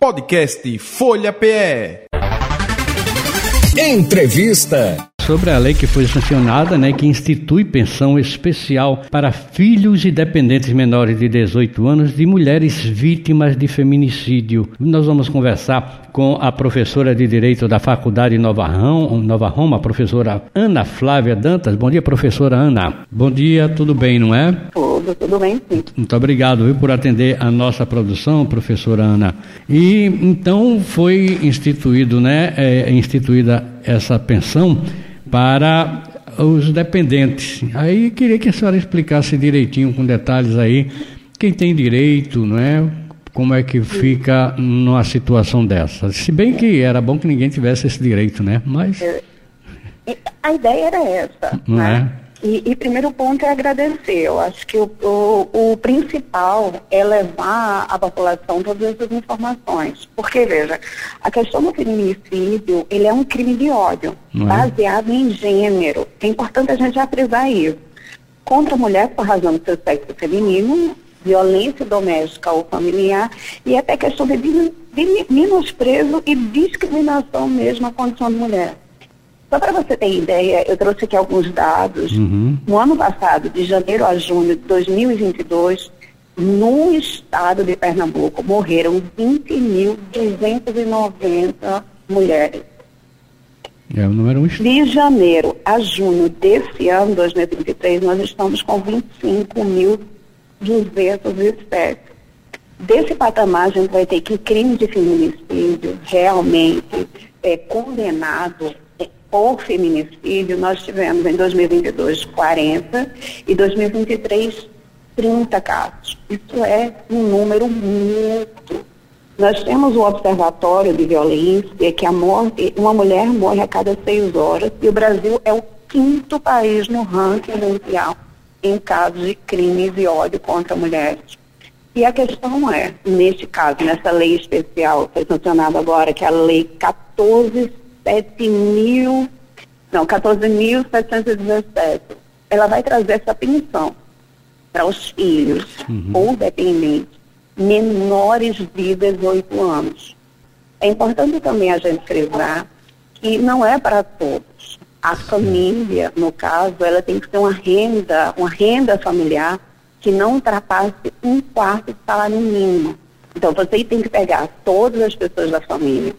Podcast Folha PE. Entrevista sobre a lei que foi sancionada, né, que institui pensão especial para filhos e dependentes menores de 18 anos de mulheres vítimas de feminicídio. Nós vamos conversar com a professora de Direito da Faculdade Nova Roma, Nova Roma, a professora Ana Flávia Dantas. Bom dia, professora Ana. Bom dia, tudo bem, não é? Tudo, tudo bem, sim. Muito obrigado viu, por atender a nossa produção, professora Ana. E então foi instituído, né, é, instituída essa pensão para os dependentes. Aí queria que a senhora explicasse direitinho, com detalhes aí, quem tem direito, não é? Como é que fica numa situação dessa? Se bem que era bom que ninguém tivesse esse direito, né? Mas. É, a ideia era essa. Não né? é? E, e primeiro ponto é agradecer. Eu acho que o, o, o, principal é levar à população todas essas informações. Porque, veja, a questão do feminicídio, ele é um crime de ódio, é? baseado em gênero. É importante a gente já frisar isso. Contra a mulher por razão do seu sexo feminino, violência doméstica ou familiar, e até questão de, de, de menosprezo e discriminação mesmo à condição de mulher. Só para você ter ideia, eu trouxe aqui alguns dados. Uhum. No ano passado, de janeiro a junho de 2022, no estado de Pernambuco, morreram 20.290 mulheres. É número um... De janeiro a junho desse ano, 2023, nós estamos com 25.207. Desse patamar, a gente vai ter que crime de feminicídio realmente é condenado por feminicídio, nós tivemos em 2022 40 e 2023 30 casos. Isso é um número muito. Nós temos o Observatório de Violência, que a morte, uma mulher morre a cada seis horas, e o Brasil é o quinto país no ranking mundial em casos de crimes e ódio contra mulheres. E a questão é, neste caso, nessa lei especial que foi sancionada agora, que é a Lei 14 17 mil, não, 14.717. Ela vai trazer essa pensão para os filhos uhum. ou dependentes menores de 18 anos. É importante também a gente frisar que não é para todos. A família, no caso, ela tem que ter uma renda, uma renda familiar que não ultrapasse um quarto de salário mínimo. Então, você tem que pegar todas as pessoas da família,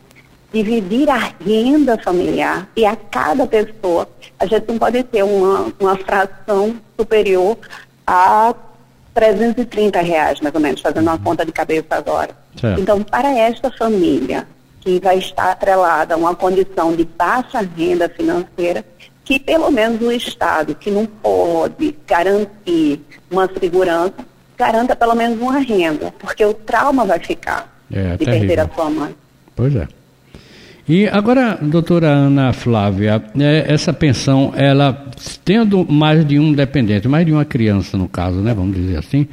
dividir a renda familiar e a cada pessoa, a gente não pode ter uma, uma fração superior a 330 reais, mais ou menos, fazendo uma conta de cabeça agora. Certo. Então, para esta família que vai estar atrelada a uma condição de baixa renda financeira, que pelo menos o Estado, que não pode garantir uma segurança, garanta pelo menos uma renda, porque o trauma vai ficar é, de perder a sua mãe. Pois é. E agora, doutora Ana Flávia, é, essa pensão, ela tendo mais de um dependente, mais de uma criança no caso, né, vamos dizer assim,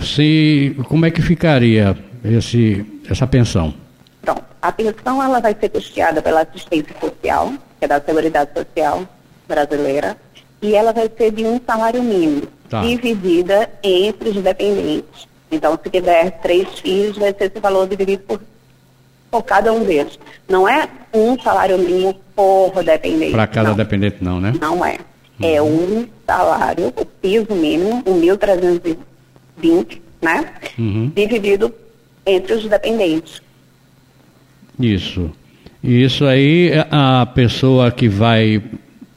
se, como é que ficaria esse, essa pensão? Então, a pensão ela vai ser custeada pela assistência social, que é da Seguridade Social brasileira, e ela vai ser de um salário mínimo, tá. dividida entre os dependentes. Então, se tiver três filhos, vai ser esse valor dividido por por cada um deles. Não é um salário mínimo por dependente. Para cada não. dependente não, né? Não é. É uhum. É um salário, o piso mínimo, o 1.320, né? Uhum. Dividido entre os dependentes. Isso. Isso aí, a pessoa que vai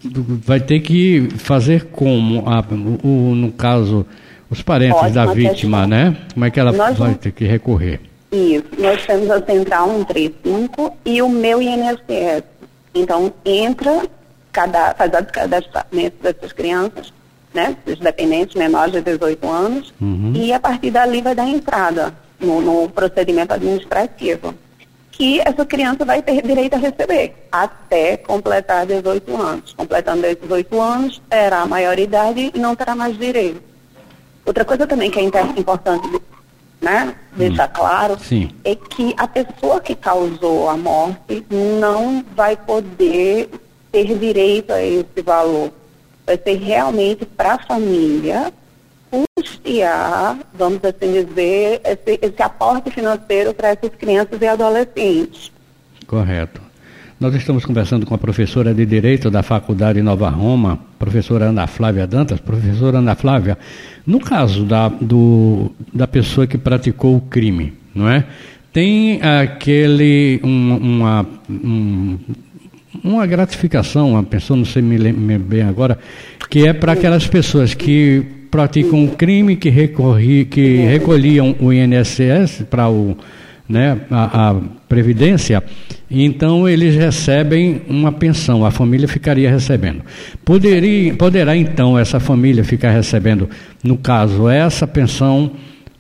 vai ter que fazer como, a, o, no caso, os parentes Ótima da vítima, questão. né? Como é que ela Nós vai ter que recorrer? Isso, nós temos a Central 135 e o meu INSS. Então, entra, cada, faz o cadastramento dessas crianças, né, dos dependentes menores de 18 anos, uhum. e a partir dali vai dar entrada no, no procedimento administrativo, que essa criança vai ter direito a receber até completar 18 anos. Completando 18 anos, terá a maioridade e não terá mais direito. Outra coisa também que é importante né, deixar hum. claro, Sim. é que a pessoa que causou a morte não vai poder ter direito a esse valor. Vai ser realmente para a família financiar, vamos assim dizer, esse, esse aporte financeiro para essas crianças e adolescentes. Correto. Nós estamos conversando com a professora de Direito da Faculdade Nova Roma, professora Ana Flávia Dantas. Professora Ana Flávia, no caso da, do, da pessoa que praticou o crime, não é? Tem aquele, um, uma, um, uma gratificação, uma pessoa, não sei me lembro bem agora, que é para aquelas pessoas que praticam um crime, que, recorri, que recolhiam o INSS para o né, a, a, previdência, então eles recebem uma pensão, a família ficaria recebendo. Poderia, poderá então essa família ficar recebendo, no caso, essa pensão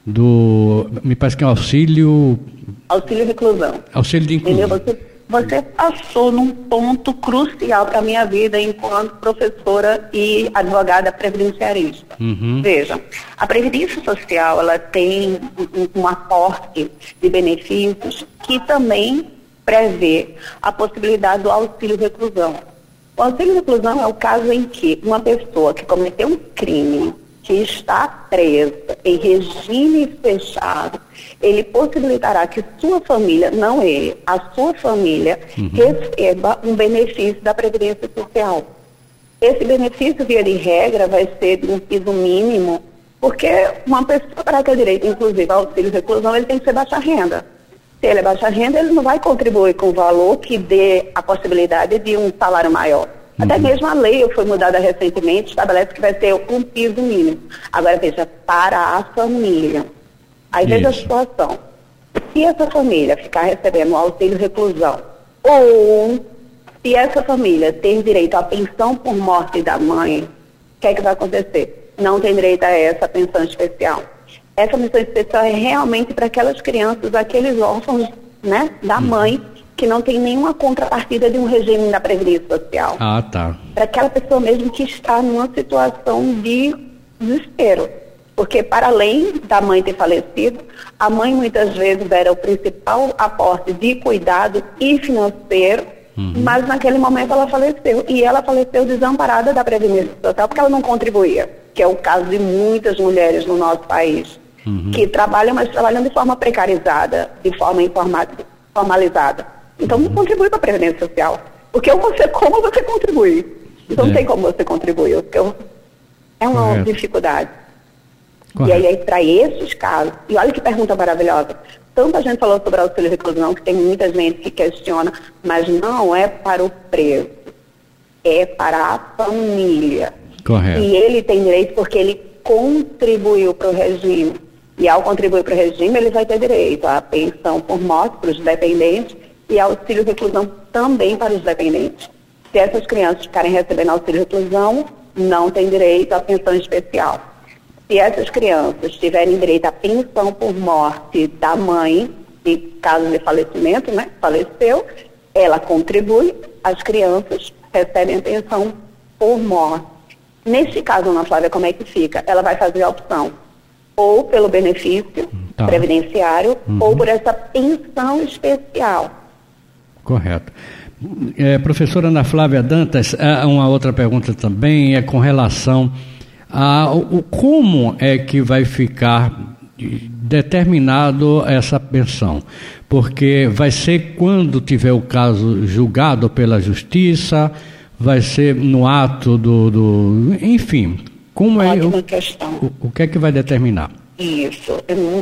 do, me parece que é auxílio... Auxílio reclusão. Auxílio de inclusão. Você, você passou num ponto crucial para a minha vida enquanto professora e advogada previdenciarista. Uhum. Veja, a Previdência Social ela tem um, um aporte de benefícios que também prevê a possibilidade do auxílio reclusão. O auxílio reclusão é o caso em que uma pessoa que cometeu um crime que está presa em regime fechado, ele possibilitará que sua família, não ele, a sua família, uhum. receba um benefício da Previdência Social. Esse benefício, via de regra, vai ser de um piso mínimo, porque uma pessoa para ter direito, inclusive, ao auxílio reclusão, ele tem que ser baixa renda. Se ele é baixa renda, ele não vai contribuir com o valor que dê a possibilidade de um salário maior. Até uhum. mesmo a lei foi mudada recentemente, estabelece que vai ter um piso mínimo. Agora veja, para a família. Aí Isso. veja a situação. Se essa família ficar recebendo auxílio reclusão, ou se essa família tem direito à pensão por morte da mãe, o que é que vai acontecer? Não tem direito a essa pensão especial. Essa pensão especial é realmente para aquelas crianças, aqueles órfãos né, da uhum. mãe, que não tem nenhuma contrapartida de um regime da Previdência Social. Ah, tá. Para aquela pessoa mesmo que está numa situação de desespero. Porque, para além da mãe ter falecido, a mãe muitas vezes era o principal aporte de cuidado e financeiro, uhum. mas naquele momento ela faleceu. E ela faleceu desamparada da Previdência Social porque ela não contribuía, que é o caso de muitas mulheres no nosso país, uhum. que trabalham, mas trabalham de forma precarizada, de forma informalizada. Então não contribui para a Previdência Social. Porque ou você como você contribui. Então é. não tem como você contribuir. Porque é uma Correto. dificuldade. Correto. E aí, para esses casos, e olha que pergunta maravilhosa. Tanta gente falou sobre auxílio reclusão que tem muita gente que questiona, mas não é para o preso, é para a família. Correto. E ele tem direito porque ele contribuiu para o regime. E ao contribuir para o regime, ele vai ter direito à pensão por morte para os dependentes e auxílio reclusão também para os dependentes. Se essas crianças ficarem recebendo auxílio reclusão, não têm direito à pensão especial. Se essas crianças tiverem direito à pensão por morte da mãe, em caso de falecimento, né, faleceu, ela contribui, as crianças recebem a pensão por morte. Neste caso, Ana Flávia, como é que fica? Ela vai fazer a opção ou pelo benefício tá. previdenciário uhum. ou por essa pensão especial. Correto. É, professora Ana Flávia Dantas, uma outra pergunta também é com relação a o, como é que vai ficar determinado essa pensão, porque vai ser quando tiver o caso julgado pela justiça, vai ser no ato do, do enfim, como é Ótima é o, questão. O, o que é que vai determinar? Isso.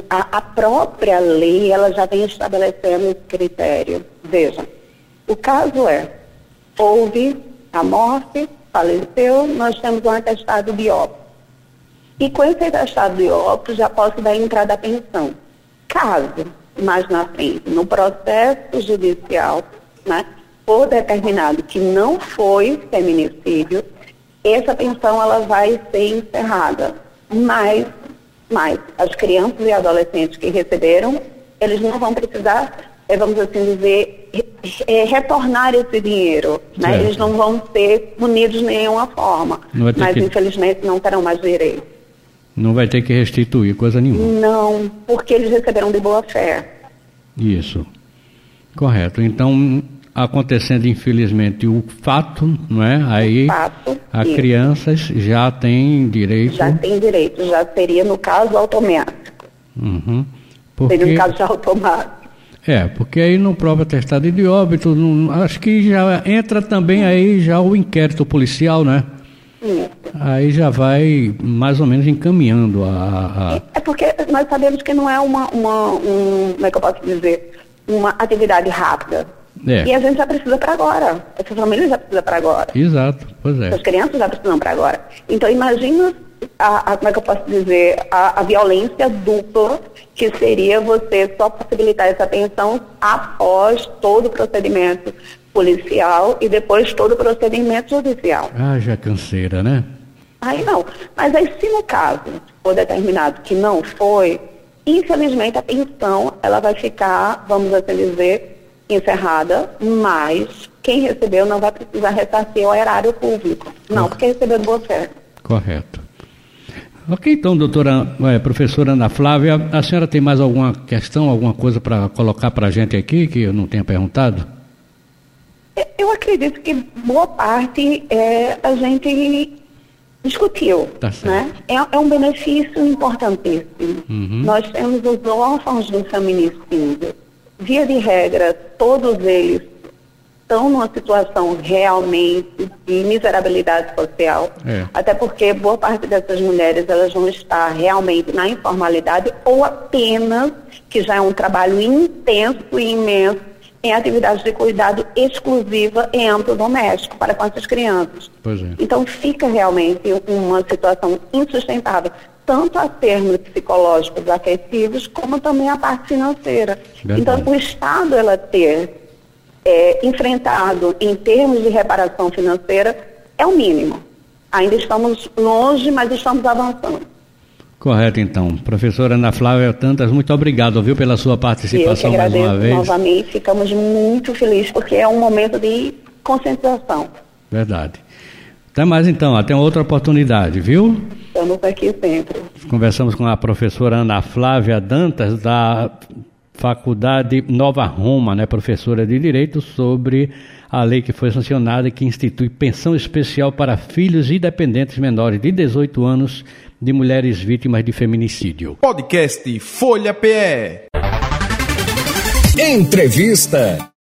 A, a própria lei ela já vem estabelecendo esse critério. Veja, o caso é, houve a morte, faleceu, nós temos um atestado de óbito. E com esse atestado de óbito já posso dar entrada à pensão. Caso, mais na frente, no processo judicial, né, for determinado que não foi feminicídio, essa pensão ela vai ser encerrada. Mas, mas as crianças e adolescentes que receberam, eles não vão precisar, eh, vamos assim dizer, é, retornar esse dinheiro. Né? Eles não vão ser punidos de nenhuma forma, mas que... infelizmente não terão mais direito. Não vai ter que restituir coisa nenhuma. Não, porque eles receberam de boa fé. Isso. Correto. Então, acontecendo infelizmente o fato, não é? Aí fato, a isso. crianças já tem direito. Já tem direito, já seria no caso automático. Uhum. Seria Porque, no caso automático. É, porque aí no próprio atestado de óbito, não- acho que já entra também aí já o inquérito policial, né? Isso. Aí já vai mais ou menos encaminhando a. a- É porque nós sabemos que não é uma, uma um, como é que eu posso dizer, uma atividade rápida. É. E a gente já precisa para agora. Essa família já precisa para agora. Exato, pois é. As crianças já precisam para agora. Então imagina a, a- como é que eu posso dizer, a, a violência dupla que seria você só possibilitar essa pensão após todo o procedimento policial e depois todo o procedimento judicial. Haja canseira, né? Aí não. Mas aí se no caso for determinado que não foi, infelizmente a pensão ela vai ficar, vamos assim dizer, encerrada, mas quem recebeu não vai precisar ressarcir o erário público. Não, porque recebeu de boa fé. Correto. Ok, então, doutora, eh, professora Ana Flávia, a senhora tem mais alguma questão, alguma coisa para colocar para a gente aqui que eu não tenha perguntado? Eu acredito que boa parte é, a gente discutiu. Tá certo. né? é, é um benefício importantíssimo. Uhum. Nós temos os órfãos do feminicídio. Via de regra, todos eles estão numa situação realmente de miserabilidade social. É. Até porque boa parte dessas mulheres elas vão estar realmente na informalidade ou apenas, que já é um trabalho intenso e imenso, em atividades de cuidado exclusiva em âmbito doméstico para com essas crianças. É. Então fica realmente uma situação insustentável, tanto a termos psicológicos afetivos, como também a parte financeira. Verdade. Então o Estado ela ter é, enfrentado em termos de reparação financeira é o mínimo. Ainda estamos longe, mas estamos avançando. Correto, então. Professora Ana Flávia Tantas, muito obrigado, viu, pela sua E eu que participação mais agradeço uma vez. novamente, ficamos muito felizes porque é um momento de conscientização. Verdade. Até mais então, até outra oportunidade, viu? Estamos aqui sempre. Conversamos com a professora Ana Flávia Dantas, da Faculdade Nova Roma, né, professora de Direito, sobre a lei que foi sancionada e que institui pensão especial para filhos e dependentes menores de 18 anos de mulheres vítimas de feminicídio. Podcast Folha PE. Entrevista.